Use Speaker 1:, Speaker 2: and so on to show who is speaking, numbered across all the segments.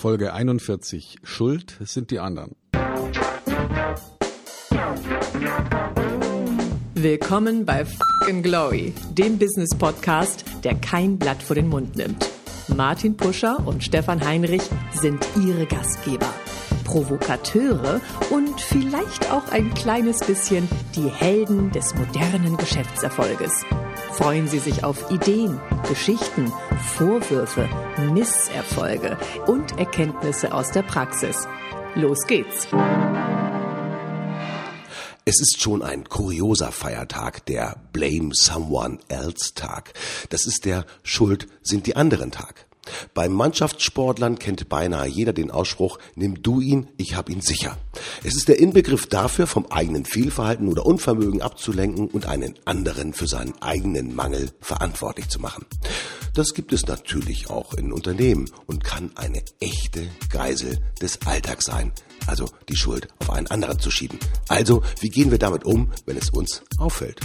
Speaker 1: Folge 41. Schuld sind die anderen.
Speaker 2: Willkommen bei Fucking Glory, dem Business Podcast, der kein Blatt vor den Mund nimmt. Martin Puscher und Stefan Heinrich sind ihre Gastgeber. Provokateure und vielleicht auch ein kleines bisschen die Helden des modernen Geschäftserfolges. Freuen Sie sich auf Ideen, Geschichten, Vorwürfe, Misserfolge und Erkenntnisse aus der Praxis. Los geht's!
Speaker 3: Es ist schon ein kurioser Feiertag, der Blame Someone Else Tag. Das ist der Schuld sind die anderen Tag. Beim Mannschaftssportlern kennt beinahe jeder den Ausspruch, nimm du ihn, ich hab ihn sicher. Es ist der Inbegriff dafür, vom eigenen Fehlverhalten oder Unvermögen abzulenken und einen anderen für seinen eigenen Mangel verantwortlich zu machen. Das gibt es natürlich auch in Unternehmen und kann eine echte Geisel des Alltags sein. Also die Schuld auf einen anderen zu schieben. Also, wie gehen wir damit um, wenn es uns auffällt?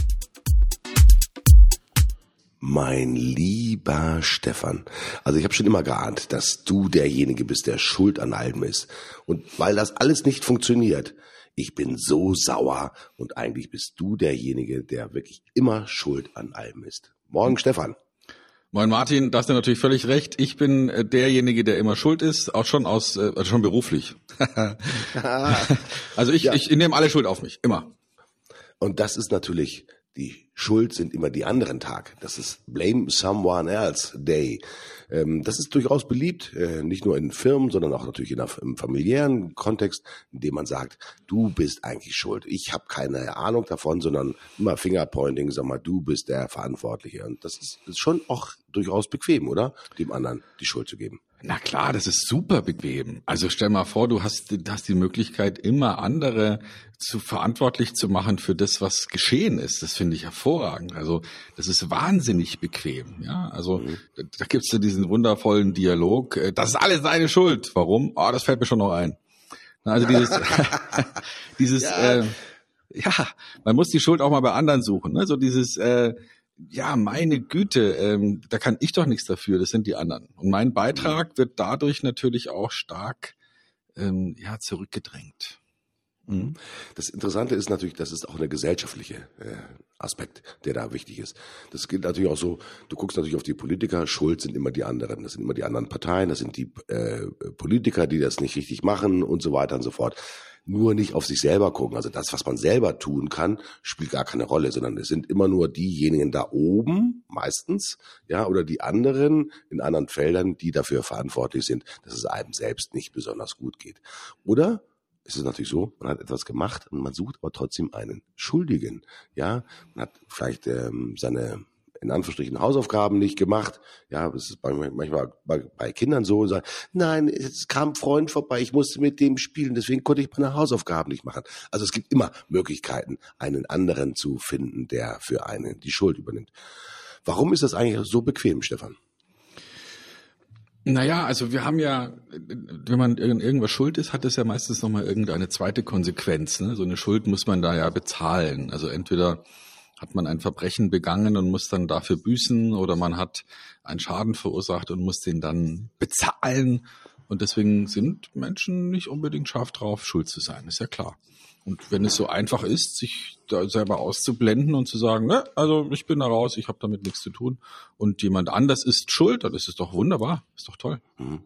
Speaker 3: Mein lieber Stefan, also ich habe schon immer geahnt, dass du derjenige bist, der schuld an allem ist. Und weil das alles nicht funktioniert, ich bin so sauer und eigentlich bist du derjenige, der wirklich immer schuld an allem ist. Morgen, Stefan.
Speaker 1: Moin Martin, da hast du natürlich völlig recht. Ich bin äh, derjenige, der immer schuld ist, auch schon aus, äh, also schon beruflich. also ich, ja. ich, ich nehme alle Schuld auf mich, immer.
Speaker 3: Und das ist natürlich die Schuld sind immer die anderen Tag. Das ist Blame Someone Else Day. Ähm, das ist durchaus beliebt, äh, nicht nur in Firmen, sondern auch natürlich in der, im familiären Kontext, in dem man sagt, du bist eigentlich schuld. Ich habe keine Ahnung davon, sondern immer Fingerpointing, sag mal, du bist der Verantwortliche. Und das ist, ist schon auch durchaus bequem, oder? Dem anderen die Schuld zu geben.
Speaker 1: Na klar, das ist super bequem. Also stell mal vor, du hast, hast die Möglichkeit, immer andere zu verantwortlich zu machen für das, was geschehen ist. Das finde ich hervorragend. Also das ist wahnsinnig bequem. Ja, also mhm. da, da gibt's ja diesen wundervollen Dialog. Äh, das ist alles deine Schuld. Warum? Oh, das fällt mir schon noch ein. Also dieses, dieses, ja. Äh, ja, man muss die Schuld auch mal bei anderen suchen. Ne? So dieses, äh, ja, meine Güte, ähm, da kann ich doch nichts dafür, das sind die anderen. Und mein Beitrag wird dadurch natürlich auch stark ähm, ja, zurückgedrängt.
Speaker 3: Mhm. Das Interessante ist natürlich, das ist auch eine gesellschaftliche äh, Aspekt, der da wichtig ist. Das gilt natürlich auch so, du guckst natürlich auf die Politiker, schuld sind immer die anderen, das sind immer die anderen Parteien, das sind die äh, Politiker, die das nicht richtig machen und so weiter und so fort nur nicht auf sich selber gucken. Also das, was man selber tun kann, spielt gar keine Rolle, sondern es sind immer nur diejenigen da oben, meistens, ja, oder die anderen in anderen Feldern, die dafür verantwortlich sind, dass es einem selbst nicht besonders gut geht. Oder es ist natürlich so, man hat etwas gemacht und man sucht aber trotzdem einen Schuldigen. Ja, man hat vielleicht ähm, seine in Anführungsstrichen Hausaufgaben nicht gemacht. Ja, das ist manchmal bei, Kindern so, sagen, nein, es kam ein Freund vorbei, ich musste mit dem spielen, deswegen konnte ich meine Hausaufgaben nicht machen. Also es gibt immer Möglichkeiten, einen anderen zu finden, der für einen die Schuld übernimmt. Warum ist das eigentlich so bequem, Stefan?
Speaker 1: Naja, also wir haben ja, wenn man irgendwas schuld ist, hat das ja meistens nochmal irgendeine zweite Konsequenz. Ne? So eine Schuld muss man da ja bezahlen. Also entweder hat man ein Verbrechen begangen und muss dann dafür büßen oder man hat einen Schaden verursacht und muss den dann bezahlen. Und deswegen sind Menschen nicht unbedingt scharf drauf, schuld zu sein, ist ja klar. Und wenn es so einfach ist, sich da selber auszublenden und zu sagen, ne, also ich bin da raus, ich habe damit nichts zu tun und jemand anders ist schuld, dann ist es doch wunderbar, ist doch toll. Mhm.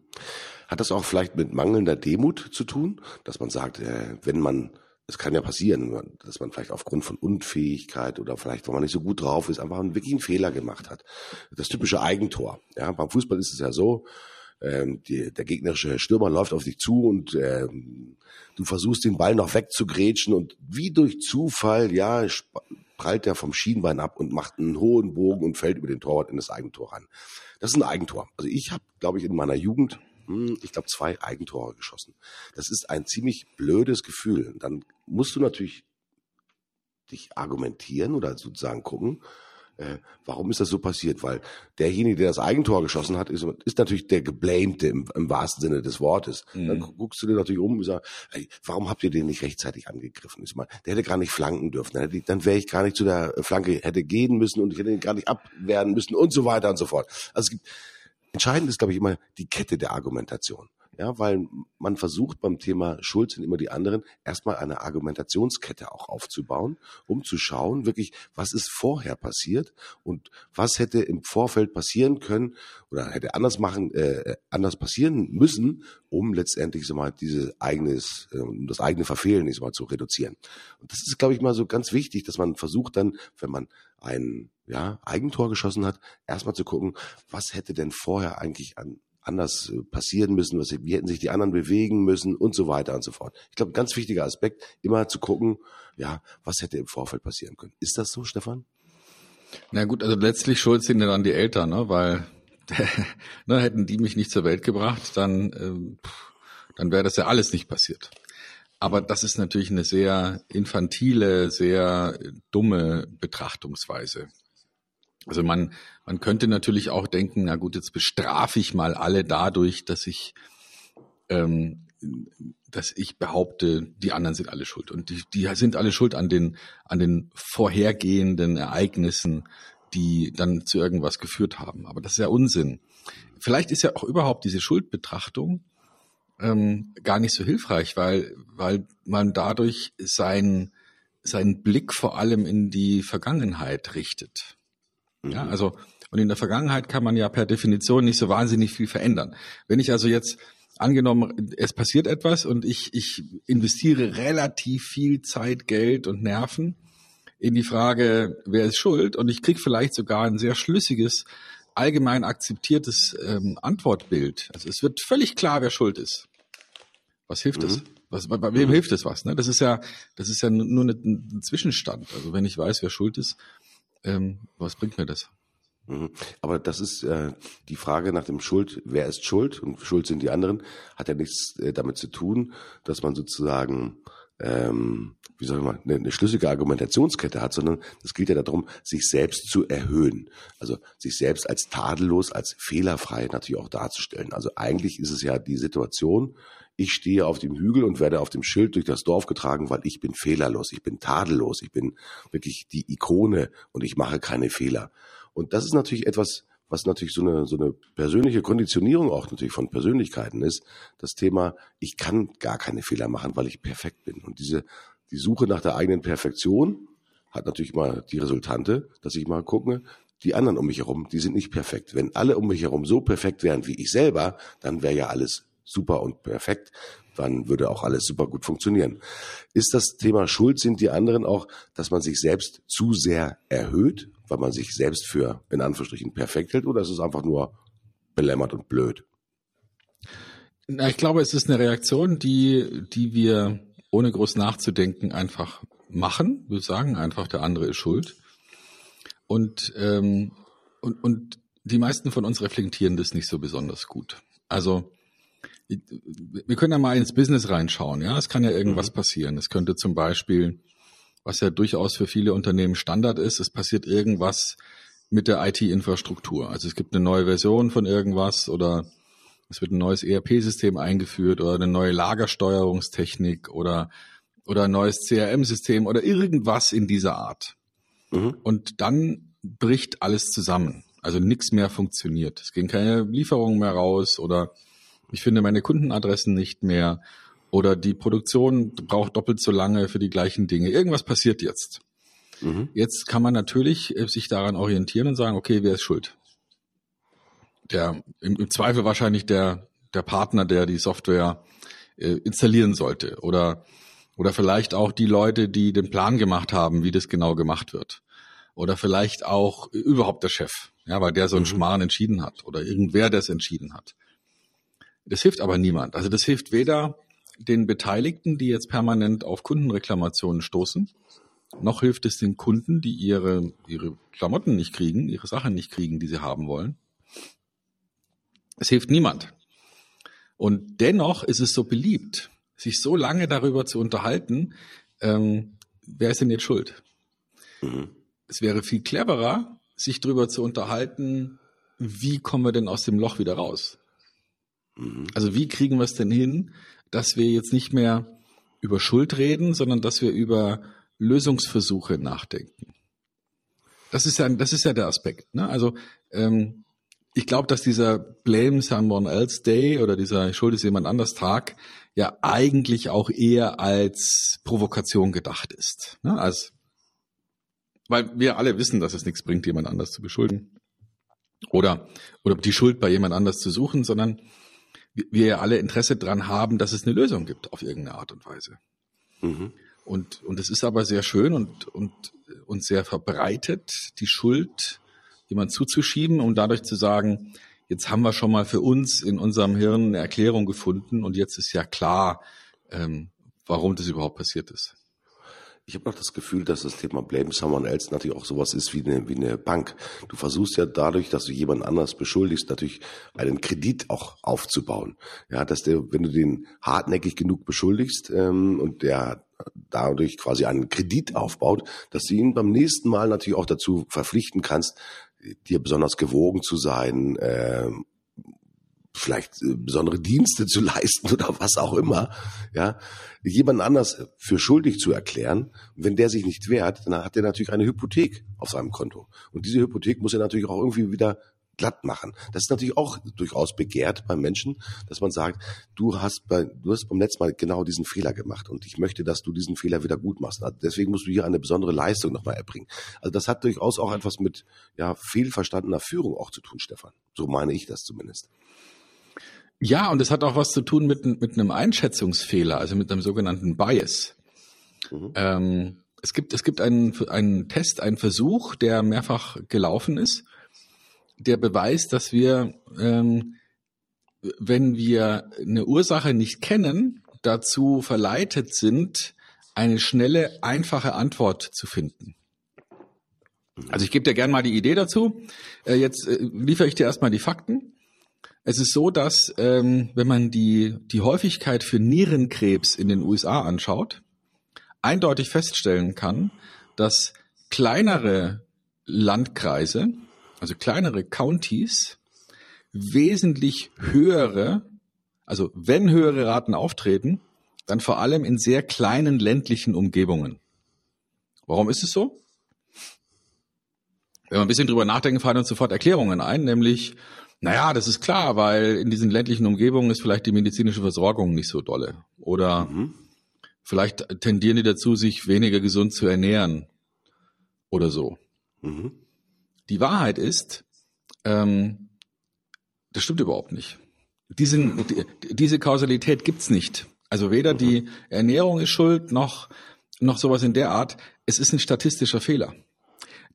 Speaker 3: Hat das auch vielleicht mit mangelnder Demut zu tun, dass man sagt, äh, wenn man es kann ja passieren, dass man vielleicht aufgrund von Unfähigkeit oder vielleicht, weil man nicht so gut drauf ist, einfach einen, wirklich einen Fehler gemacht hat. Das typische Eigentor. Ja, beim Fußball ist es ja so, ähm, die, der gegnerische Stürmer läuft auf dich zu und ähm, du versuchst den Ball noch wegzugrätschen und wie durch Zufall, ja, prallt er vom Schienbein ab und macht einen hohen Bogen und fällt über den Torwart in das Eigentor ran. Das ist ein Eigentor. Also ich habe, glaube ich, in meiner Jugend ich glaube, zwei Eigentore geschossen. Das ist ein ziemlich blödes Gefühl. Dann musst du natürlich dich argumentieren oder sozusagen gucken, äh, warum ist das so passiert? Weil derjenige, der das Eigentor geschossen hat, ist, ist natürlich der Geblamte im, im wahrsten Sinne des Wortes. Mhm. Dann guckst du dir natürlich um und sagst, ey, warum habt ihr den nicht rechtzeitig angegriffen? Ich meine, der hätte gar nicht flanken dürfen. Dann, dann wäre ich gar nicht zu der Flanke, hätte gehen müssen und ich hätte ihn gar nicht abwehren müssen und so weiter und so fort. Also es gibt Entscheidend ist, glaube ich, immer die Kette der Argumentation. Ja, weil man versucht beim Thema Schuld sind immer die anderen, erstmal eine Argumentationskette auch aufzubauen, um zu schauen, wirklich, was ist vorher passiert und was hätte im Vorfeld passieren können oder hätte anders machen, äh, anders passieren müssen, um letztendlich so mal diese eigenes, äh, das eigene Verfehlen nicht so mal zu reduzieren. Und das ist, glaube ich, mal so ganz wichtig, dass man versucht dann, wenn man ein ja, Eigentor geschossen hat, erstmal zu gucken, was hätte denn vorher eigentlich an anders äh, passieren müssen, was, wie hätten sich die anderen bewegen müssen und so weiter und so fort. Ich glaube, ganz wichtiger Aspekt, immer zu gucken, ja, was hätte im Vorfeld passieren können. Ist das so, Stefan?
Speaker 1: Na gut, also letztlich schuld sind ja dann die Eltern, ne? weil ne, hätten die mich nicht zur Welt gebracht, dann, ähm, dann wäre das ja alles nicht passiert. Aber das ist natürlich eine sehr infantile, sehr dumme Betrachtungsweise. Also man, man könnte natürlich auch denken, na gut, jetzt bestrafe ich mal alle dadurch, dass ich, ähm, dass ich behaupte, die anderen sind alle schuld. Und die, die sind alle schuld an den, an den vorhergehenden Ereignissen, die dann zu irgendwas geführt haben. Aber das ist ja Unsinn. Vielleicht ist ja auch überhaupt diese Schuldbetrachtung ähm, gar nicht so hilfreich, weil, weil man dadurch seinen, seinen Blick vor allem in die Vergangenheit richtet. Ja, also, und in der Vergangenheit kann man ja per Definition nicht so wahnsinnig viel verändern. Wenn ich also jetzt angenommen, es passiert etwas und ich, ich investiere relativ viel Zeit, Geld und Nerven in die Frage, wer ist schuld und ich kriege vielleicht sogar ein sehr schlüssiges, allgemein akzeptiertes ähm, Antwortbild. Also es wird völlig klar, wer schuld ist. Was hilft mhm. es? Was, bei, bei wem mhm. hilft es was? Ne? Das ist ja, das ist ja nur ein Zwischenstand. Also wenn ich weiß, wer schuld ist, ähm, was bringt mir das?
Speaker 3: Mhm. Aber das ist äh, die Frage nach dem Schuld, wer ist schuld und schuld sind die anderen, hat ja nichts äh, damit zu tun, dass man sozusagen, ähm, wie soll man, eine, eine schlüssige Argumentationskette hat, sondern es geht ja darum, sich selbst zu erhöhen. Also sich selbst als tadellos, als fehlerfrei natürlich auch darzustellen. Also eigentlich ist es ja die Situation, ich stehe auf dem Hügel und werde auf dem Schild durch das Dorf getragen, weil ich bin fehlerlos, ich bin tadellos, ich bin wirklich die Ikone und ich mache keine Fehler. Und das ist natürlich etwas, was natürlich so eine, so eine persönliche Konditionierung auch natürlich von Persönlichkeiten ist. Das Thema, ich kann gar keine Fehler machen, weil ich perfekt bin. Und diese, die Suche nach der eigenen Perfektion hat natürlich mal die Resultante, dass ich mal gucke, die anderen um mich herum, die sind nicht perfekt. Wenn alle um mich herum so perfekt wären wie ich selber, dann wäre ja alles super und perfekt, dann würde auch alles super gut funktionieren. Ist das Thema Schuld sind die anderen auch, dass man sich selbst zu sehr erhöht, weil man sich selbst für in Anführungsstrichen perfekt hält, oder ist es einfach nur belämmert und blöd?
Speaker 1: Na, ich glaube, es ist eine Reaktion, die, die wir ohne groß nachzudenken einfach machen. Wir sagen einfach, der andere ist schuld. Und, ähm, und, und die meisten von uns reflektieren das nicht so besonders gut. Also wir können ja mal ins Business reinschauen. Ja, es kann ja irgendwas mhm. passieren. Es könnte zum Beispiel, was ja durchaus für viele Unternehmen Standard ist, es passiert irgendwas mit der IT-Infrastruktur. Also es gibt eine neue Version von irgendwas oder es wird ein neues ERP-System eingeführt oder eine neue Lagersteuerungstechnik oder oder ein neues CRM-System oder irgendwas in dieser Art. Mhm. Und dann bricht alles zusammen. Also nichts mehr funktioniert. Es gehen keine Lieferungen mehr raus oder ich finde meine Kundenadressen nicht mehr oder die Produktion braucht doppelt so lange für die gleichen Dinge. Irgendwas passiert jetzt. Mhm. Jetzt kann man natürlich äh, sich daran orientieren und sagen, okay, wer ist schuld? Der, im, im Zweifel wahrscheinlich der, der Partner, der die Software äh, installieren sollte oder, oder vielleicht auch die Leute, die den Plan gemacht haben, wie das genau gemacht wird. Oder vielleicht auch überhaupt der Chef, ja, weil der so einen mhm. Schmarrn entschieden hat oder irgendwer das entschieden hat. Das hilft aber niemand. Also das hilft weder den Beteiligten, die jetzt permanent auf Kundenreklamationen stoßen, noch hilft es den Kunden, die ihre, ihre Klamotten nicht kriegen, ihre Sachen nicht kriegen, die sie haben wollen. Es hilft niemand. Und dennoch ist es so beliebt, sich so lange darüber zu unterhalten, ähm, wer ist denn jetzt schuld? Mhm. Es wäre viel cleverer, sich darüber zu unterhalten, wie kommen wir denn aus dem Loch wieder raus? Mhm. Also wie kriegen wir es denn hin, dass wir jetzt nicht mehr über Schuld reden, sondern dass wir über Lösungsversuche nachdenken? Das ist ja, das ist ja der Aspekt. Ne? Also ähm, ich glaube, dass dieser Blame Someone Else Day oder dieser Schuld ist jemand anders Tag ja eigentlich auch eher als Provokation gedacht ist. Ne? Als, weil wir alle wissen, dass es nichts bringt, jemand anders zu beschuldigen oder, oder die Schuld bei jemand anders zu suchen, sondern wir ja alle Interesse dran haben, dass es eine Lösung gibt auf irgendeine Art und Weise. Mhm. Und, und es ist aber sehr schön und, und, und sehr verbreitet, die Schuld jemand zuzuschieben, um dadurch zu sagen, jetzt haben wir schon mal für uns in unserem Hirn eine Erklärung gefunden und jetzt ist ja klar, ähm, warum das überhaupt passiert ist.
Speaker 3: Ich habe noch das Gefühl, dass das Thema Blame Someone Else natürlich auch sowas ist wie eine, wie eine Bank. Du versuchst ja dadurch, dass du jemand anders beschuldigst, natürlich einen Kredit auch aufzubauen. Ja, dass der, wenn du den hartnäckig genug beschuldigst ähm, und der dadurch quasi einen Kredit aufbaut, dass du ihn beim nächsten Mal natürlich auch dazu verpflichten kannst, dir besonders gewogen zu sein, äh, vielleicht äh, besondere Dienste zu leisten oder was auch immer, ja, jemand anders für schuldig zu erklären. Wenn der sich nicht wehrt, dann hat er natürlich eine Hypothek auf seinem Konto. Und diese Hypothek muss er natürlich auch irgendwie wieder glatt machen. Das ist natürlich auch durchaus begehrt beim Menschen, dass man sagt, du hast bei, du hast beim letzten Mal genau diesen Fehler gemacht und ich möchte, dass du diesen Fehler wieder gut machst. Also deswegen musst du hier eine besondere Leistung nochmal erbringen. Also das hat durchaus auch etwas mit, ja, fehlverstandener Führung auch zu tun, Stefan. So meine ich das zumindest.
Speaker 1: Ja, und es hat auch was zu tun mit, mit einem Einschätzungsfehler, also mit einem sogenannten Bias. Mhm. Ähm, es gibt, es gibt einen, einen Test, einen Versuch, der mehrfach gelaufen ist, der beweist, dass wir, ähm, wenn wir eine Ursache nicht kennen, dazu verleitet sind, eine schnelle, einfache Antwort zu finden. Also ich gebe dir gerne mal die Idee dazu. Äh, jetzt äh, liefere ich dir erstmal die Fakten. Es ist so, dass ähm, wenn man die, die Häufigkeit für Nierenkrebs in den USA anschaut, eindeutig feststellen kann, dass kleinere Landkreise, also kleinere Counties, wesentlich höhere, also wenn höhere Raten auftreten, dann vor allem in sehr kleinen ländlichen Umgebungen. Warum ist es so? Wenn wir ein bisschen drüber nachdenken, fallen uns sofort Erklärungen ein, nämlich naja, das ist klar, weil in diesen ländlichen Umgebungen ist vielleicht die medizinische Versorgung nicht so dolle. Oder mhm. vielleicht tendieren die dazu, sich weniger gesund zu ernähren. Oder so. Mhm. Die Wahrheit ist, ähm, das stimmt überhaupt nicht. Diesen, die, diese Kausalität gibt's nicht. Also weder mhm. die Ernährung ist schuld, noch, noch sowas in der Art. Es ist ein statistischer Fehler.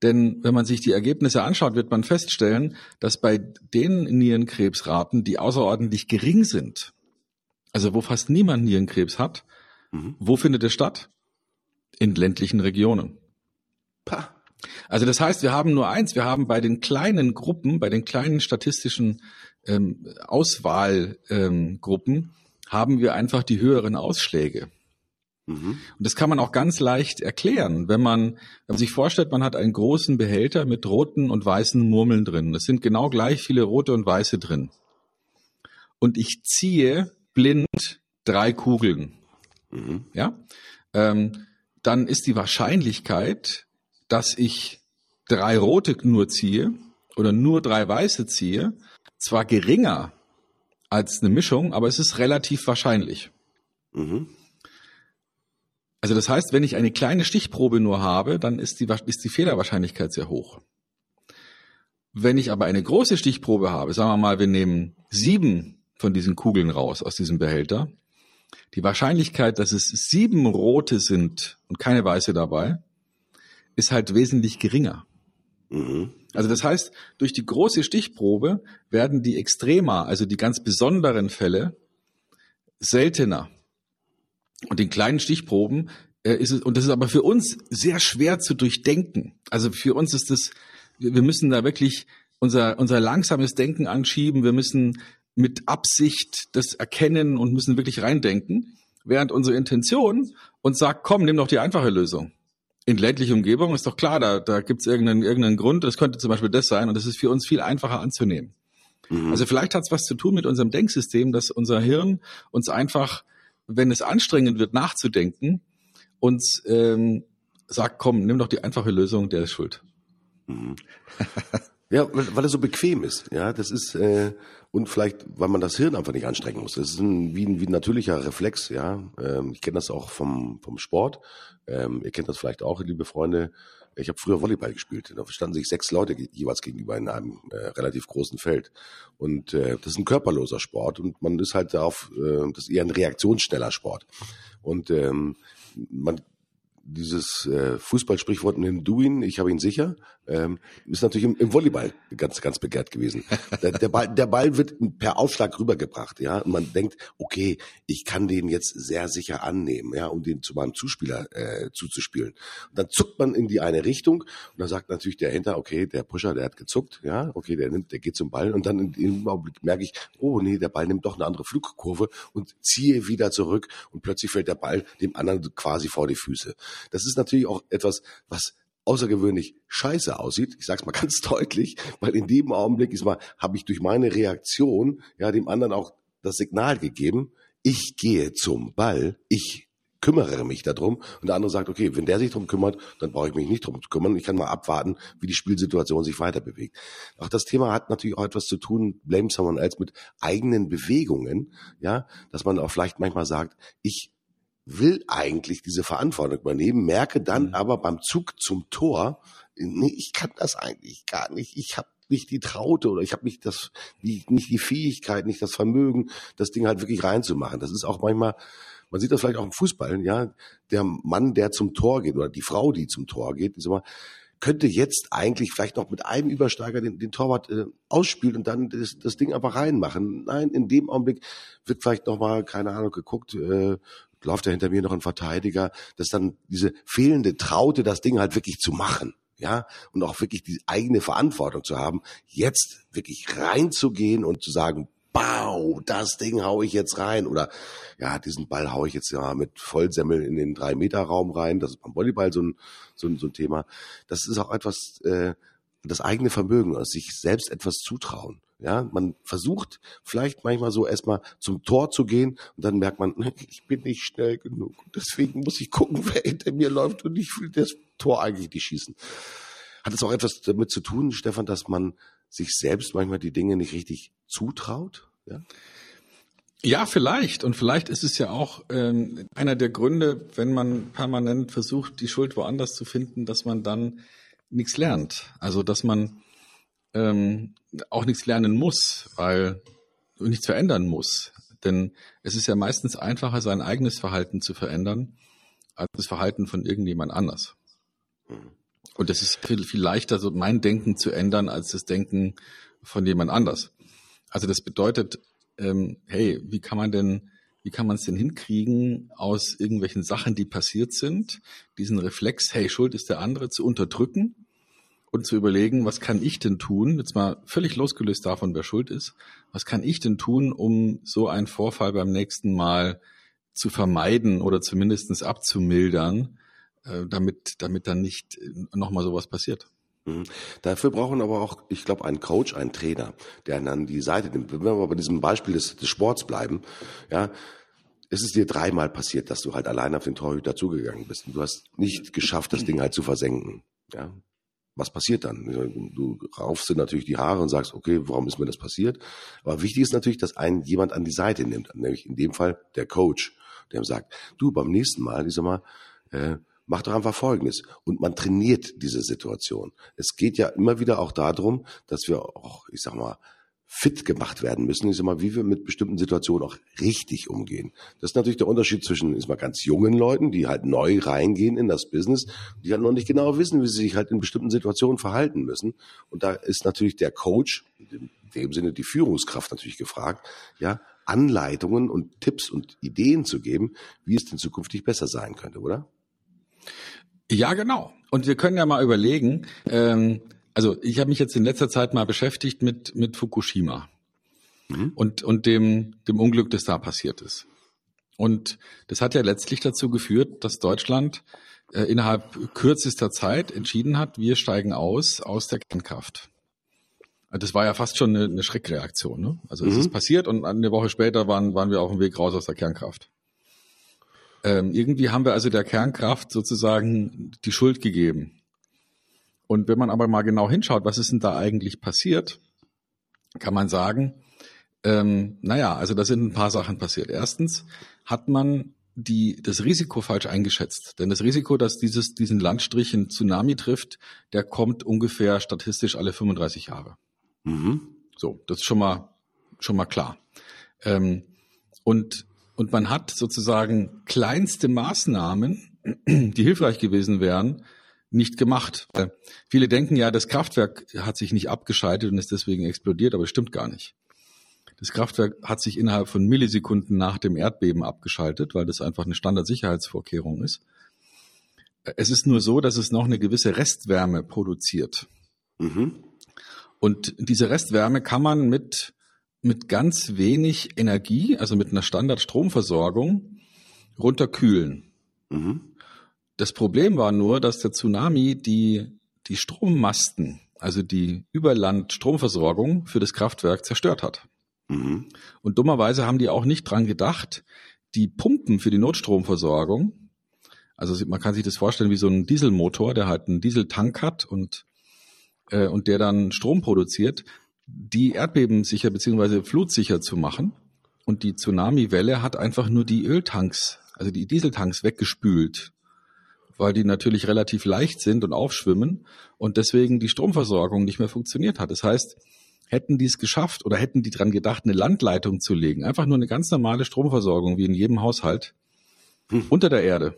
Speaker 1: Denn wenn man sich die Ergebnisse anschaut, wird man feststellen, dass bei den Nierenkrebsraten, die außerordentlich gering sind, also wo fast niemand Nierenkrebs hat, mhm. wo findet es statt? In ländlichen Regionen. Pah. Also das heißt, wir haben nur eins, wir haben bei den kleinen Gruppen, bei den kleinen statistischen ähm, Auswahlgruppen, ähm, haben wir einfach die höheren Ausschläge. Mhm. Und das kann man auch ganz leicht erklären, wenn man, wenn man sich vorstellt, man hat einen großen Behälter mit roten und weißen Murmeln drin. Es sind genau gleich viele rote und weiße drin. Und ich ziehe blind drei Kugeln. Mhm. Ja, ähm, dann ist die Wahrscheinlichkeit, dass ich drei rote nur ziehe oder nur drei weiße ziehe, zwar geringer als eine Mischung, aber es ist relativ wahrscheinlich. Mhm. Also das heißt, wenn ich eine kleine Stichprobe nur habe, dann ist die, ist die Fehlerwahrscheinlichkeit sehr hoch. Wenn ich aber eine große Stichprobe habe, sagen wir mal, wir nehmen sieben von diesen Kugeln raus aus diesem Behälter, die Wahrscheinlichkeit, dass es sieben rote sind und keine weiße dabei, ist halt wesentlich geringer. Mhm. Also das heißt, durch die große Stichprobe werden die Extrema, also die ganz besonderen Fälle, seltener. Und in kleinen Stichproben äh, ist es, und das ist aber für uns sehr schwer zu durchdenken. Also für uns ist das, wir müssen da wirklich unser, unser langsames Denken anschieben. Wir müssen mit Absicht das erkennen und müssen wirklich reindenken. Während unsere Intention uns sagt, komm, nimm doch die einfache Lösung. In ländlicher Umgebung ist doch klar, da, da gibt es irgendeinen, irgendeinen Grund, das könnte zum Beispiel das sein und das ist für uns viel einfacher anzunehmen. Mhm. Also vielleicht hat es was zu tun mit unserem Denksystem, dass unser Hirn uns einfach wenn es anstrengend wird, nachzudenken, uns ähm, sagt, komm, nimm doch die einfache Lösung, der ist schuld.
Speaker 3: Mhm. Ja, weil, weil er so bequem ist. Ja, das ist äh, und vielleicht, weil man das Hirn einfach nicht anstrengen muss. Das ist ein, wie, ein, wie ein natürlicher Reflex. Ja, ähm, ich kenne das auch vom vom Sport. Ähm, ihr kennt das vielleicht auch, liebe Freunde. Ich habe früher Volleyball gespielt. Da standen sich sechs Leute jeweils gegenüber in einem äh, relativ großen Feld. Und äh, das ist ein körperloser Sport und man ist halt darauf, äh, das ist eher ein reaktionsschneller Sport. Und ähm, man dieses äh, Fußballsprichwort nimm du ihn, ich habe ihn sicher, ähm, ist natürlich im, im Volleyball ganz, ganz begehrt gewesen. Der, der, Ball, der Ball wird per Aufschlag rübergebracht, ja, und man denkt, okay, ich kann den jetzt sehr sicher annehmen, ja, um den zu meinem Zuspieler äh, zuzuspielen. Und dann zuckt man in die eine Richtung und dann sagt natürlich der Hinter, okay, der Pusher, der hat gezuckt, ja, okay, der nimmt, der geht zum Ball und dann in dem Augenblick merke ich, oh nee, der Ball nimmt doch eine andere Flugkurve und ziehe wieder zurück und plötzlich fällt der Ball dem anderen quasi vor die Füße. Das ist natürlich auch etwas, was außergewöhnlich scheiße aussieht. Ich sag's mal ganz deutlich, weil in dem Augenblick ist mal, habe ich durch meine Reaktion ja dem anderen auch das Signal gegeben, ich gehe zum Ball, ich kümmere mich darum und der andere sagt, okay, wenn der sich darum kümmert, dann brauche ich mich nicht darum zu kümmern. Ich kann mal abwarten, wie die Spielsituation sich weiter bewegt. Auch das Thema hat natürlich auch etwas zu tun, blame someone else mit eigenen Bewegungen, ja, dass man auch vielleicht manchmal sagt, ich will eigentlich diese Verantwortung übernehmen, merke dann mhm. aber beim Zug zum Tor, nee, ich kann das eigentlich gar nicht. Ich habe nicht die Traute oder ich habe nicht das, nicht, nicht die Fähigkeit, nicht das Vermögen, das Ding halt wirklich reinzumachen. Das ist auch manchmal, man sieht das vielleicht auch im Fußball, ja, der Mann, der zum Tor geht oder die Frau, die zum Tor geht, ist immer, könnte jetzt eigentlich vielleicht noch mit einem Übersteiger den, den Torwart äh, ausspielen und dann das, das Ding einfach reinmachen. Nein, in dem Augenblick wird vielleicht noch mal keine Ahnung geguckt, äh, läuft da hinter mir noch ein Verteidiger, dass dann diese fehlende Traute, das Ding halt wirklich zu machen, ja, und auch wirklich die eigene Verantwortung zu haben, jetzt wirklich reinzugehen und zu sagen, Bau, das Ding hau ich jetzt rein oder ja, diesen Ball hau ich jetzt ja mit Vollsemmel in den drei Meter Raum rein. Das ist beim Volleyball so ein, so ein, so ein Thema. Das ist auch etwas, äh, das eigene Vermögen, also sich selbst etwas zutrauen. Ja, man versucht vielleicht manchmal so erstmal zum Tor zu gehen und dann merkt man, ich bin nicht schnell genug. Deswegen muss ich gucken, wer hinter mir läuft und ich will das Tor eigentlich nicht schießen. Hat es auch etwas damit zu tun, Stefan, dass man sich selbst manchmal die Dinge nicht richtig zutraut? Ja?
Speaker 1: Ja, vielleicht. Und vielleicht ist es ja auch ähm, einer der Gründe, wenn man permanent versucht, die Schuld woanders zu finden, dass man dann nichts lernt. Also dass man ähm, auch nichts lernen muss, weil nichts verändern muss. Denn es ist ja meistens einfacher, sein eigenes Verhalten zu verändern, als das Verhalten von irgendjemand anders. Und es ist viel, viel leichter, so mein Denken zu ändern, als das Denken von jemand anders. Also das bedeutet, ähm, hey, wie kann man denn, wie kann man es denn hinkriegen, aus irgendwelchen Sachen, die passiert sind, diesen Reflex, hey, Schuld ist der andere, zu unterdrücken und zu überlegen, was kann ich denn tun, jetzt mal völlig losgelöst davon, wer schuld ist, was kann ich denn tun, um so einen Vorfall beim nächsten Mal zu vermeiden oder zumindestens abzumildern, äh, damit, damit dann nicht äh, nochmal sowas passiert.
Speaker 3: Mhm. Dafür brauchen aber auch, ich glaube, einen Coach, einen Trainer, der dann die Seite nimmt. Wenn wir bei diesem Beispiel des, des Sports bleiben, ja, ist es dir dreimal passiert, dass du halt allein auf den Torhüter zugegangen bist und du hast nicht geschafft, das Ding halt zu versenken. Ja, was passiert dann? Du raufst dir natürlich die Haare und sagst, okay, warum ist mir das passiert? Aber wichtig ist natürlich, dass einen jemand an die Seite nimmt, nämlich in dem Fall der Coach, der sagt, du, beim nächsten Mal, ich sag mal, äh, mach doch einfach Folgendes. Und man trainiert diese Situation. Es geht ja immer wieder auch darum, dass wir auch, ich sag mal, fit gemacht werden müssen, sag mal, wie wir mit bestimmten Situationen auch richtig umgehen. Das ist natürlich der Unterschied zwischen, ist mal ganz jungen Leuten, die halt neu reingehen in das Business, die halt noch nicht genau wissen, wie sie sich halt in bestimmten Situationen verhalten müssen. Und da ist natürlich der Coach, in dem Sinne die Führungskraft natürlich gefragt, ja, Anleitungen und Tipps und Ideen zu geben, wie es denn zukünftig besser sein könnte, oder?
Speaker 1: Ja, genau. Und wir können ja mal überlegen, ähm, also ich habe mich jetzt in letzter Zeit mal beschäftigt mit, mit Fukushima mhm. und, und dem, dem Unglück, das da passiert ist. Und das hat ja letztlich dazu geführt, dass Deutschland äh, innerhalb kürzester Zeit entschieden hat, wir steigen aus aus der Kernkraft. Das war ja fast schon eine, eine Schreckreaktion. Ne? Also es mhm. ist passiert und eine Woche später waren, waren wir auf dem Weg raus aus der Kernkraft. Ähm, irgendwie haben wir also der Kernkraft sozusagen die Schuld gegeben. Und wenn man aber mal genau hinschaut, was ist denn da eigentlich passiert, kann man sagen, ähm, naja, also da sind ein paar Sachen passiert. Erstens hat man die, das Risiko falsch eingeschätzt. Denn das Risiko, dass dieses, diesen Landstrich ein Tsunami trifft, der kommt ungefähr statistisch alle 35 Jahre. Mhm. So, das ist schon mal, schon mal klar. Ähm, und, und man hat sozusagen kleinste Maßnahmen, die hilfreich gewesen wären, nicht gemacht. Viele denken ja, das Kraftwerk hat sich nicht abgeschaltet und ist deswegen explodiert, aber das stimmt gar nicht. Das Kraftwerk hat sich innerhalb von Millisekunden nach dem Erdbeben abgeschaltet, weil das einfach eine Standardsicherheitsvorkehrung ist. Es ist nur so, dass es noch eine gewisse Restwärme produziert. Mhm. Und diese Restwärme kann man mit, mit ganz wenig Energie, also mit einer Standardstromversorgung, runterkühlen. Mhm. Das Problem war nur, dass der Tsunami die, die Strommasten, also die Überlandstromversorgung für das Kraftwerk zerstört hat. Mhm. Und dummerweise haben die auch nicht dran gedacht, die Pumpen für die Notstromversorgung, also man kann sich das vorstellen wie so ein Dieselmotor, der halt einen Dieseltank hat und, äh, und der dann Strom produziert, die erdbebensicher beziehungsweise flutsicher zu machen. Und die Tsunami-Welle hat einfach nur die Öltanks, also die Dieseltanks weggespült, weil die natürlich relativ leicht sind und aufschwimmen und deswegen die Stromversorgung nicht mehr funktioniert hat. Das heißt, hätten die es geschafft oder hätten die dran gedacht, eine Landleitung zu legen, einfach nur eine ganz normale Stromversorgung wie in jedem Haushalt hm. unter der Erde.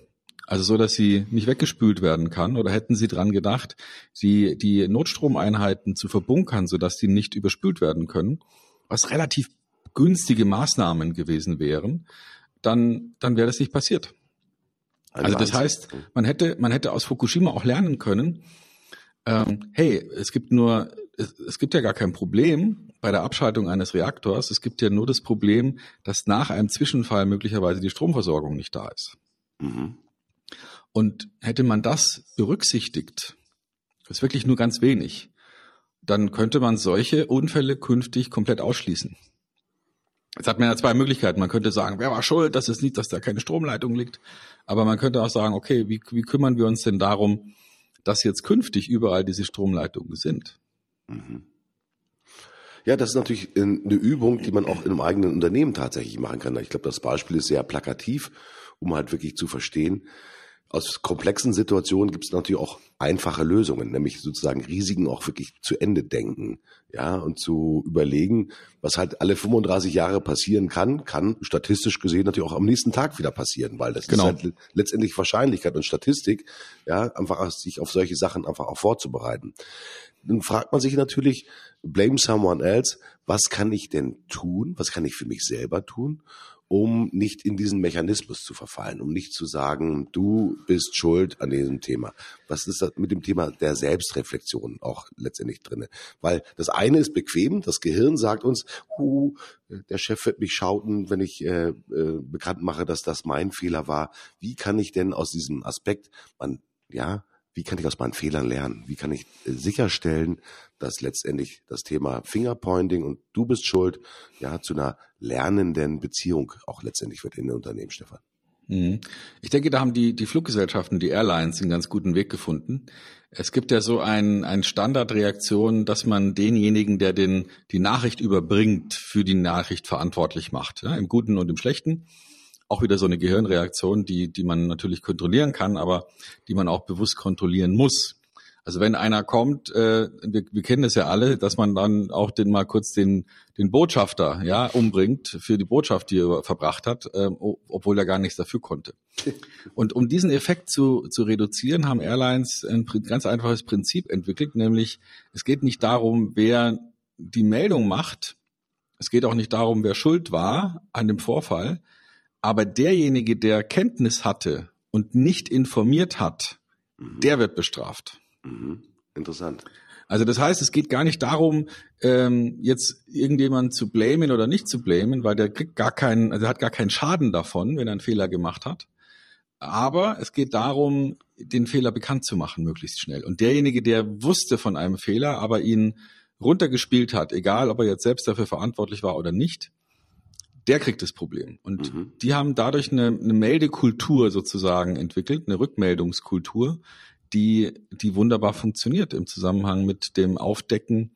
Speaker 1: Also so, dass sie nicht weggespült werden kann. Oder hätten sie dran gedacht, die, die Notstromeinheiten zu verbunkern, sodass die nicht überspült werden können, was relativ günstige Maßnahmen gewesen wären, dann, dann wäre das nicht passiert. Also das heißt, man hätte, man hätte aus Fukushima auch lernen können, ähm, hey, es gibt nur es, es gibt ja gar kein Problem bei der Abschaltung eines Reaktors. Es gibt ja nur das Problem, dass nach einem Zwischenfall möglicherweise die Stromversorgung nicht da ist. Mhm. Und hätte man das berücksichtigt, das ist wirklich nur ganz wenig, dann könnte man solche Unfälle künftig komplett ausschließen. Jetzt hat man ja zwei Möglichkeiten. Man könnte sagen, wer war schuld, dass es nicht, dass da keine Stromleitung liegt. Aber man könnte auch sagen, okay, wie, wie kümmern wir uns denn darum, dass jetzt künftig überall diese Stromleitungen sind? Mhm.
Speaker 3: Ja, das ist natürlich eine Übung, die man auch in einem eigenen Unternehmen tatsächlich machen kann. Ich glaube, das Beispiel ist sehr plakativ, um halt wirklich zu verstehen, aus komplexen Situationen gibt es natürlich auch einfache Lösungen, nämlich sozusagen Risiken auch wirklich zu Ende denken, ja, und zu überlegen, was halt alle 35 Jahre passieren kann, kann statistisch gesehen natürlich auch am nächsten Tag wieder passieren, weil das genau. ist halt letztendlich Wahrscheinlichkeit und Statistik, ja, einfach sich auf solche Sachen einfach auch vorzubereiten. Dann fragt man sich natürlich, blame someone else, was kann ich denn tun, was kann ich für mich selber tun, um nicht in diesen Mechanismus zu verfallen, um nicht zu sagen, du bist schuld an diesem Thema. Was ist das mit dem Thema der Selbstreflexion auch letztendlich drinne? Weil das eine ist bequem, das Gehirn sagt uns, hu, der Chef wird mich schauten, wenn ich äh, äh, bekannt mache, dass das mein Fehler war. Wie kann ich denn aus diesem Aspekt, man, ja, wie kann ich aus meinen Fehlern lernen? Wie kann ich äh, sicherstellen, dass letztendlich das Thema Fingerpointing und du bist schuld, ja, zu einer lernenden Beziehung auch letztendlich wird in den Unternehmen, Stefan?
Speaker 1: Mhm. Ich denke, da haben die, die Fluggesellschaften, die Airlines einen ganz guten Weg gefunden. Es gibt ja so ein, ein Standardreaktion, dass man denjenigen, der den, die Nachricht überbringt, für die Nachricht verantwortlich macht, ja, im Guten und im Schlechten auch wieder so eine Gehirnreaktion, die, die man natürlich kontrollieren kann, aber die man auch bewusst kontrollieren muss. Also wenn einer kommt, äh, wir, wir kennen das ja alle, dass man dann auch den mal kurz den, den Botschafter ja umbringt für die Botschaft, die er verbracht hat, äh, obwohl er gar nichts dafür konnte. Und um diesen Effekt zu, zu reduzieren, haben Airlines ein ganz einfaches Prinzip entwickelt, nämlich es geht nicht darum, wer die Meldung macht, es geht auch nicht darum, wer schuld war an dem Vorfall, aber derjenige, der Kenntnis hatte und nicht informiert hat, mhm. der wird bestraft.
Speaker 3: Mhm. Interessant.
Speaker 1: Also das heißt, es geht gar nicht darum, ähm, jetzt irgendjemanden zu blamen oder nicht zu blamen, weil der kriegt gar keinen, also hat gar keinen Schaden davon, wenn er einen Fehler gemacht hat. Aber es geht darum, den Fehler bekannt zu machen, möglichst schnell. Und derjenige, der wusste von einem Fehler, aber ihn runtergespielt hat, egal ob er jetzt selbst dafür verantwortlich war oder nicht, der kriegt das Problem. Und mhm. die haben dadurch eine, eine Meldekultur sozusagen entwickelt, eine Rückmeldungskultur, die, die wunderbar funktioniert im Zusammenhang mit dem Aufdecken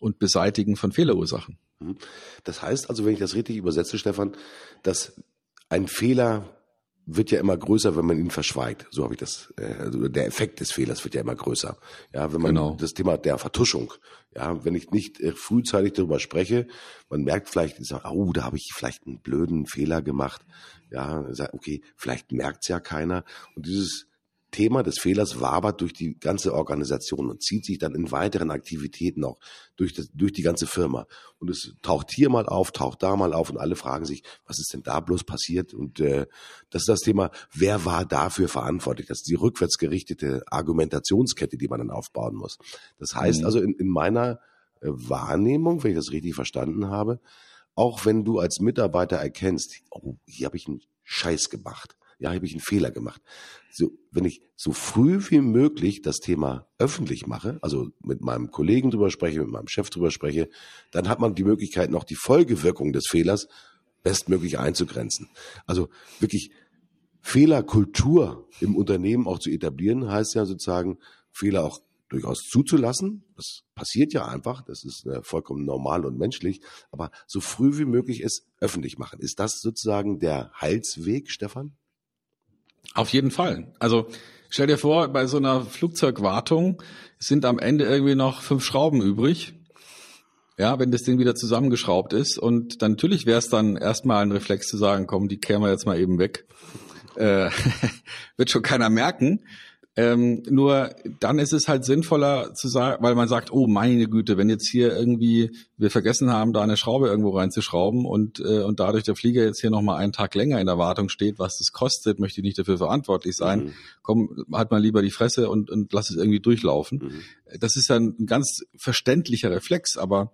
Speaker 1: und Beseitigen von Fehlerursachen.
Speaker 3: Mhm. Das heißt also, wenn ich das richtig übersetze, Stefan, dass ein Fehler wird ja immer größer, wenn man ihn verschweigt. So habe ich das. Äh, also der Effekt des Fehlers wird ja immer größer. Ja, wenn man genau. das Thema der Vertuschung. Ja, wenn ich nicht äh, frühzeitig darüber spreche, man merkt vielleicht, oh, da habe ich vielleicht einen blöden Fehler gemacht. Ja, okay, vielleicht merkt's ja keiner. Und dieses Thema des Fehlers wabert durch die ganze Organisation und zieht sich dann in weiteren Aktivitäten auch durch, das, durch die ganze Firma. Und es taucht hier mal auf, taucht da mal auf und alle fragen sich, was ist denn da bloß passiert? Und äh, das ist das Thema, wer war dafür verantwortlich? Das ist die rückwärtsgerichtete Argumentationskette, die man dann aufbauen muss. Das heißt mhm. also in, in meiner äh, Wahrnehmung, wenn ich das richtig verstanden habe, auch wenn du als Mitarbeiter erkennst, oh, hier habe ich einen Scheiß gemacht ja, habe ich einen Fehler gemacht. So, wenn ich so früh wie möglich das Thema öffentlich mache, also mit meinem Kollegen drüber spreche, mit meinem Chef drüber spreche, dann hat man die Möglichkeit, noch die Folgewirkung des Fehlers bestmöglich einzugrenzen. Also wirklich Fehlerkultur im Unternehmen auch zu etablieren, heißt ja sozusagen, Fehler auch durchaus zuzulassen. Das passiert ja einfach, das ist äh, vollkommen normal und menschlich, aber so früh wie möglich es öffentlich machen. Ist das sozusagen der Heilsweg, Stefan?
Speaker 1: Auf jeden Fall. Also stell dir vor, bei so einer Flugzeugwartung sind am Ende irgendwie noch fünf Schrauben übrig. Ja, wenn das Ding wieder zusammengeschraubt ist. Und dann natürlich wäre es dann erstmal ein Reflex zu sagen, komm, die kehren wir jetzt mal eben weg. Äh, wird schon keiner merken. Ähm, nur dann ist es halt sinnvoller zu sagen, weil man sagt, oh meine Güte, wenn jetzt hier irgendwie wir vergessen haben, da eine Schraube irgendwo reinzuschrauben und äh, und dadurch der Flieger jetzt hier noch mal einen Tag länger in der Wartung steht, was das kostet, möchte ich nicht dafür verantwortlich sein. Mhm. Komm, halt mal lieber die Fresse und und lass es irgendwie durchlaufen. Mhm. Das ist dann ein ganz verständlicher Reflex, aber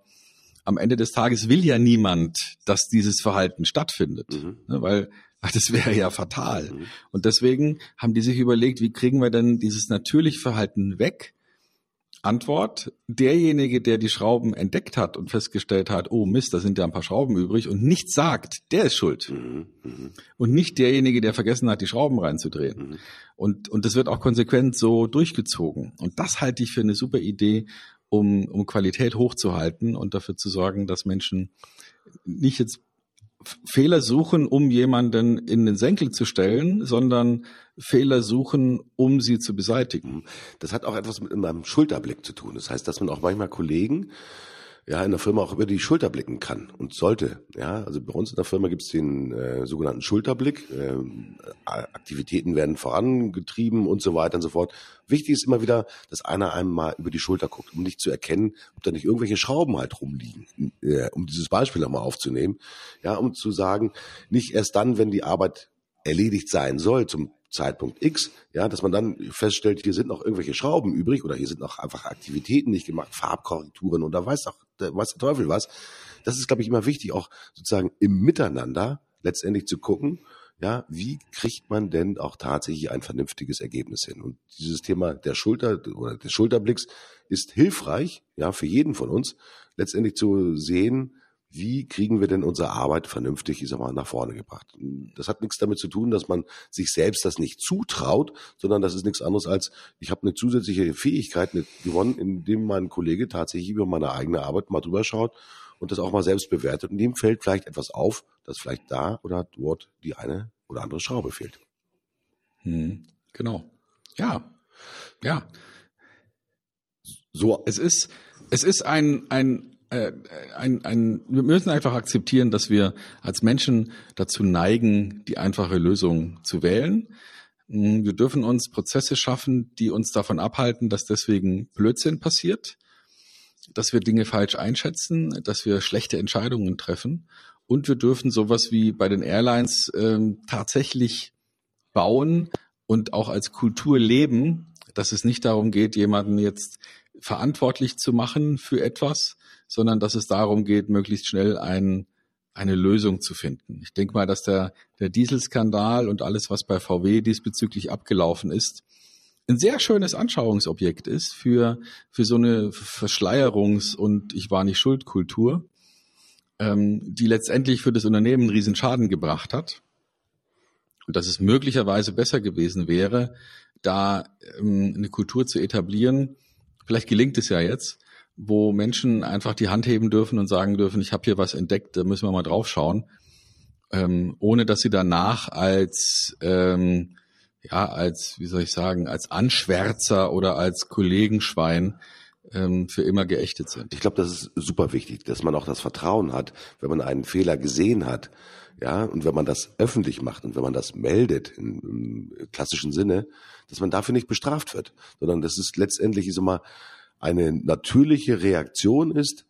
Speaker 1: am Ende des Tages will ja niemand, dass dieses Verhalten stattfindet, mhm. ne, weil das wäre ja fatal. Mhm. Und deswegen haben die sich überlegt, wie kriegen wir denn dieses natürliche Verhalten weg? Antwort, derjenige, der die Schrauben entdeckt hat und festgestellt hat, oh Mist, da sind ja ein paar Schrauben übrig und nichts sagt, der ist schuld. Mhm. mhm. Und nicht derjenige, der vergessen hat, die Schrauben reinzudrehen. Mhm. Und, und das wird auch konsequent so durchgezogen. Und das halte ich für eine super Idee, um, um Qualität hochzuhalten und dafür zu sorgen, dass Menschen nicht jetzt Fehler suchen, um jemanden in den Senkel zu stellen, sondern Fehler suchen, um sie zu beseitigen.
Speaker 3: Das hat auch etwas mit einem Schulterblick zu tun. Das heißt, dass man auch manchmal Kollegen ja in der Firma auch über die Schulter blicken kann und sollte. Ja, also bei uns in der Firma gibt es den äh, sogenannten Schulterblick. Äh, Aktivitäten werden vorangetrieben und so weiter und so fort. Wichtig ist immer wieder, dass einer einem mal über die Schulter guckt, um nicht zu erkennen, ob da nicht irgendwelche Schrauben halt rumliegen, äh, um dieses Beispiel einmal aufzunehmen. Ja, um zu sagen, nicht erst dann, wenn die Arbeit erledigt sein soll, zum Zeitpunkt X, ja, dass man dann feststellt, hier sind noch irgendwelche Schrauben übrig oder hier sind noch einfach Aktivitäten nicht gemacht, Farbkorrekturen oder weiß auch, weiß der Teufel was. Das ist, glaube ich, immer wichtig, auch sozusagen im Miteinander letztendlich zu gucken, ja, wie kriegt man denn auch tatsächlich ein vernünftiges Ergebnis hin? Und dieses Thema der Schulter oder des Schulterblicks ist hilfreich, ja, für jeden von uns, letztendlich zu sehen, wie kriegen wir denn unsere Arbeit vernünftig, ich sag mal, nach vorne gebracht. Das hat nichts damit zu tun, dass man sich selbst das nicht zutraut, sondern das ist nichts anderes als, ich habe eine zusätzliche Fähigkeit gewonnen, indem mein Kollege tatsächlich über meine eigene Arbeit mal drüber schaut und das auch mal selbst bewertet. Und dem fällt vielleicht etwas auf, dass vielleicht da oder dort die eine oder andere Schraube fehlt.
Speaker 1: Hm, genau. Ja. Ja. So, es ist, es ist ein, ein, äh, ein, ein, wir müssen einfach akzeptieren, dass wir als Menschen dazu neigen, die einfache Lösung zu wählen. Hm, wir dürfen uns Prozesse schaffen, die uns davon abhalten, dass deswegen Blödsinn passiert, dass wir Dinge falsch einschätzen, dass wir schlechte Entscheidungen treffen. Und wir dürfen sowas wie bei den Airlines ähm, tatsächlich bauen und auch als Kultur leben, dass es nicht darum geht, jemanden jetzt verantwortlich zu machen für etwas, sondern dass es darum geht, möglichst schnell ein, eine Lösung zu finden. Ich denke mal, dass der, der Dieselskandal und alles, was bei VW diesbezüglich abgelaufen ist, ein sehr schönes Anschauungsobjekt ist für, für so eine Verschleierungs- und ich war nicht Schuldkultur, ähm, die letztendlich für das Unternehmen einen riesen Schaden gebracht hat. Und dass es möglicherweise besser gewesen wäre, da ähm, eine Kultur zu etablieren. Vielleicht gelingt es ja jetzt, wo Menschen einfach die Hand heben dürfen und sagen dürfen, ich habe hier was entdeckt, da müssen wir mal drauf schauen, ähm, ohne dass sie danach als ähm, ja als wie soll ich sagen als Anschwärzer oder als Kollegenschwein ähm, für immer geächtet sind.
Speaker 3: Ich glaube, das ist super wichtig, dass man auch das Vertrauen hat, wenn man einen Fehler gesehen hat, ja, und wenn man das öffentlich macht und wenn man das meldet im, im klassischen Sinne, dass man dafür nicht bestraft wird, sondern das ist letztendlich ist immer eine natürliche Reaktion ist,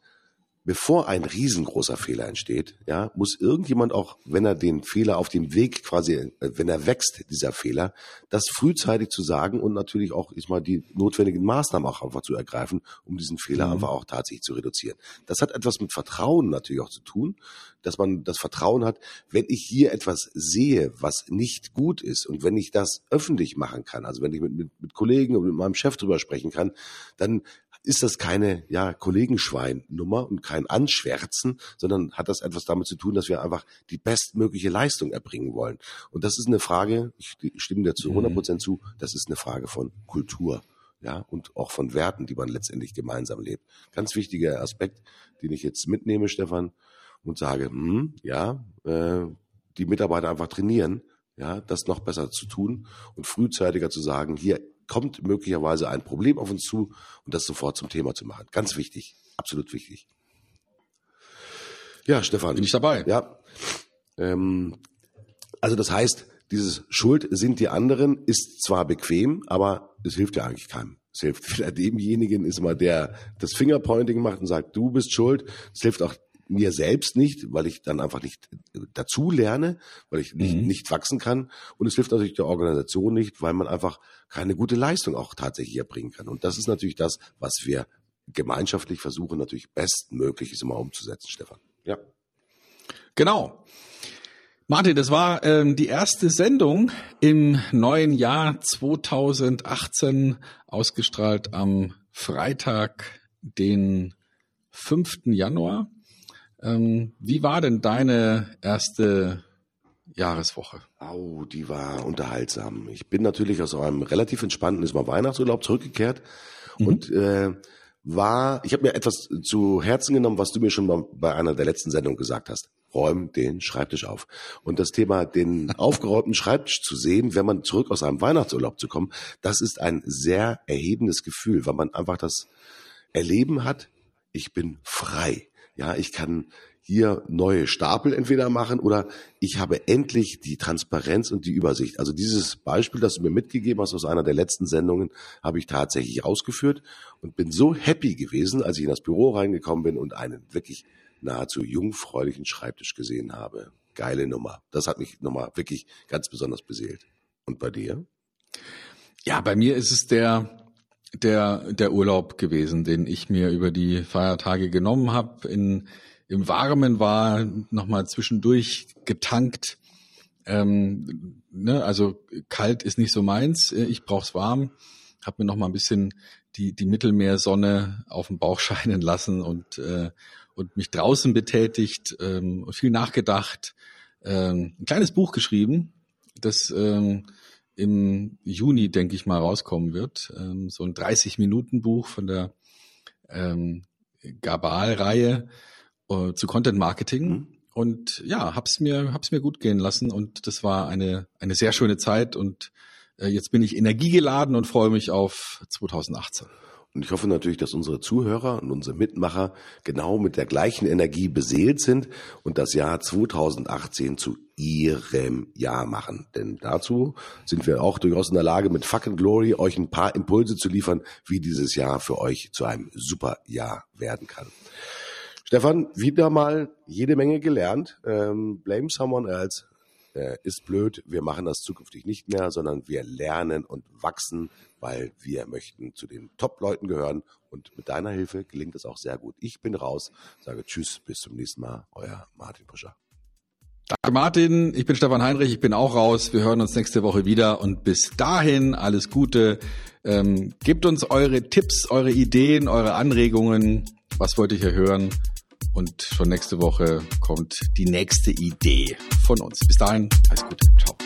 Speaker 3: bevor ein riesengroßer Fehler entsteht, ja, muss irgendjemand auch, wenn er den Fehler auf dem Weg quasi, äh, wenn er wächst, dieser Fehler, das frühzeitig zu sagen und natürlich auch, ich mal, die notwendigen Maßnahmen auch einfach zu ergreifen, um diesen Fehler mhm. einfach auch tatsächlich zu reduzieren. Das hat etwas mit Vertrauen natürlich auch zu tun, dass man das Vertrauen hat, wenn ich hier etwas sehe, was nicht gut ist und wenn ich das öffentlich machen kann, also wenn ich mit, mit, mit Kollegen und mit meinem Chef drüber sprechen kann, dann ist das keine ja, Kollegenschwein-Nummer und kein Anschwärzen, sondern hat das etwas damit zu tun, dass wir einfach die bestmögliche Leistung erbringen wollen. Und das ist eine Frage, ich stimme dir zu 100 mhm. Prozent zu, das ist eine Frage von Kultur. Ja, und auch von Werten, die man letztendlich gemeinsam lebt. Ganz wichtiger Aspekt, den ich jetzt mitnehme, Stefan, und sage, hm, ja, äh, die Mitarbeiter einfach trainieren, ja, das noch besser zu tun und frühzeitiger zu sagen, hier kommt möglicherweise ein Problem auf uns zu und das sofort zum Thema zu machen. Ganz wichtig, absolut wichtig. Ja, Stefan.
Speaker 1: Bin ich dabei?
Speaker 3: Ja. Ähm, also das heißt, dieses Schuld sind die anderen ist zwar bequem, aber es hilft ja eigentlich keinem. Es hilft weder demjenigen, ist immer der das Fingerpointing macht und sagt, du bist schuld. Es hilft auch mir selbst nicht, weil ich dann einfach nicht dazu lerne, weil ich nicht, mhm. nicht wachsen kann. Und es hilft natürlich der Organisation nicht, weil man einfach keine gute Leistung auch tatsächlich erbringen kann. Und das ist natürlich das, was wir gemeinschaftlich versuchen, natürlich bestmöglich ist immer umzusetzen, Stefan. Ja.
Speaker 1: Genau. Martin, das war ähm, die erste Sendung im neuen Jahr 2018, ausgestrahlt am Freitag, den 5. Januar. Ähm, wie war denn deine erste Jahreswoche?
Speaker 3: Oh, die war unterhaltsam. Ich bin natürlich aus einem relativ entspannten ist mal Weihnachtsurlaub zurückgekehrt mhm. und äh, war, ich habe mir etwas zu Herzen genommen, was du mir schon mal bei einer der letzten Sendungen gesagt hast. Räum den Schreibtisch auf. Und das Thema, den aufgeräumten Schreibtisch zu sehen, wenn man zurück aus einem Weihnachtsurlaub zu kommen, das ist ein sehr erhebendes Gefühl, weil man einfach das Erleben hat, ich bin frei. Ja, ich kann hier neue Stapel entweder machen oder ich habe endlich die Transparenz und die Übersicht. Also dieses Beispiel, das du mir mitgegeben hast aus einer der letzten Sendungen, habe ich tatsächlich ausgeführt und bin so happy gewesen, als ich in das Büro reingekommen bin und einen wirklich nahezu jungfräulichen Schreibtisch gesehen habe. Geile Nummer. Das hat mich nochmal wirklich ganz besonders beseelt. Und bei dir?
Speaker 1: Ja, bei mir ist es der der, der Urlaub gewesen, den ich mir über die Feiertage genommen habe. In, Im Warmen war nochmal zwischendurch getankt. Ähm, ne, also kalt ist nicht so meins, ich brauch's warm. Habe mir noch mal ein bisschen die, die Mittelmeersonne auf dem Bauch scheinen lassen und, äh, und mich draußen betätigt ähm, und viel nachgedacht. Ähm, ein kleines Buch geschrieben, das ähm, im Juni, denke ich mal, rauskommen wird. Ähm, so ein 30-Minuten-Buch von der ähm, Gabal-Reihe äh, zu Content Marketing. Mhm. Und ja, hab's mir, hab's mir gut gehen lassen und das war eine, eine sehr schöne Zeit und äh, jetzt bin ich energiegeladen und freue mich auf 2018.
Speaker 3: Und ich hoffe natürlich, dass unsere Zuhörer und unsere Mitmacher genau mit der gleichen Energie beseelt sind und das Jahr 2018 zu ihrem Jahr machen. Denn dazu sind wir auch durchaus in der Lage, mit Fucking Glory euch ein paar Impulse zu liefern, wie dieses Jahr für euch zu einem super Jahr werden kann. Stefan, wieder mal jede Menge gelernt. Ähm, blame someone else äh, ist blöd. Wir machen das zukünftig nicht mehr, sondern wir lernen und wachsen weil wir möchten zu den Top-Leuten gehören und mit deiner Hilfe gelingt es auch sehr gut. Ich bin raus, sage Tschüss, bis zum nächsten Mal, euer Martin Puscher.
Speaker 1: Danke Martin, ich bin Stefan Heinrich, ich bin auch raus. Wir hören uns nächste Woche wieder und bis dahin alles Gute. Ähm, gebt uns eure Tipps, eure Ideen, eure Anregungen. Was wollt ihr hier hören? Und schon nächste Woche kommt die nächste Idee von uns. Bis dahin, alles Gute. Ciao.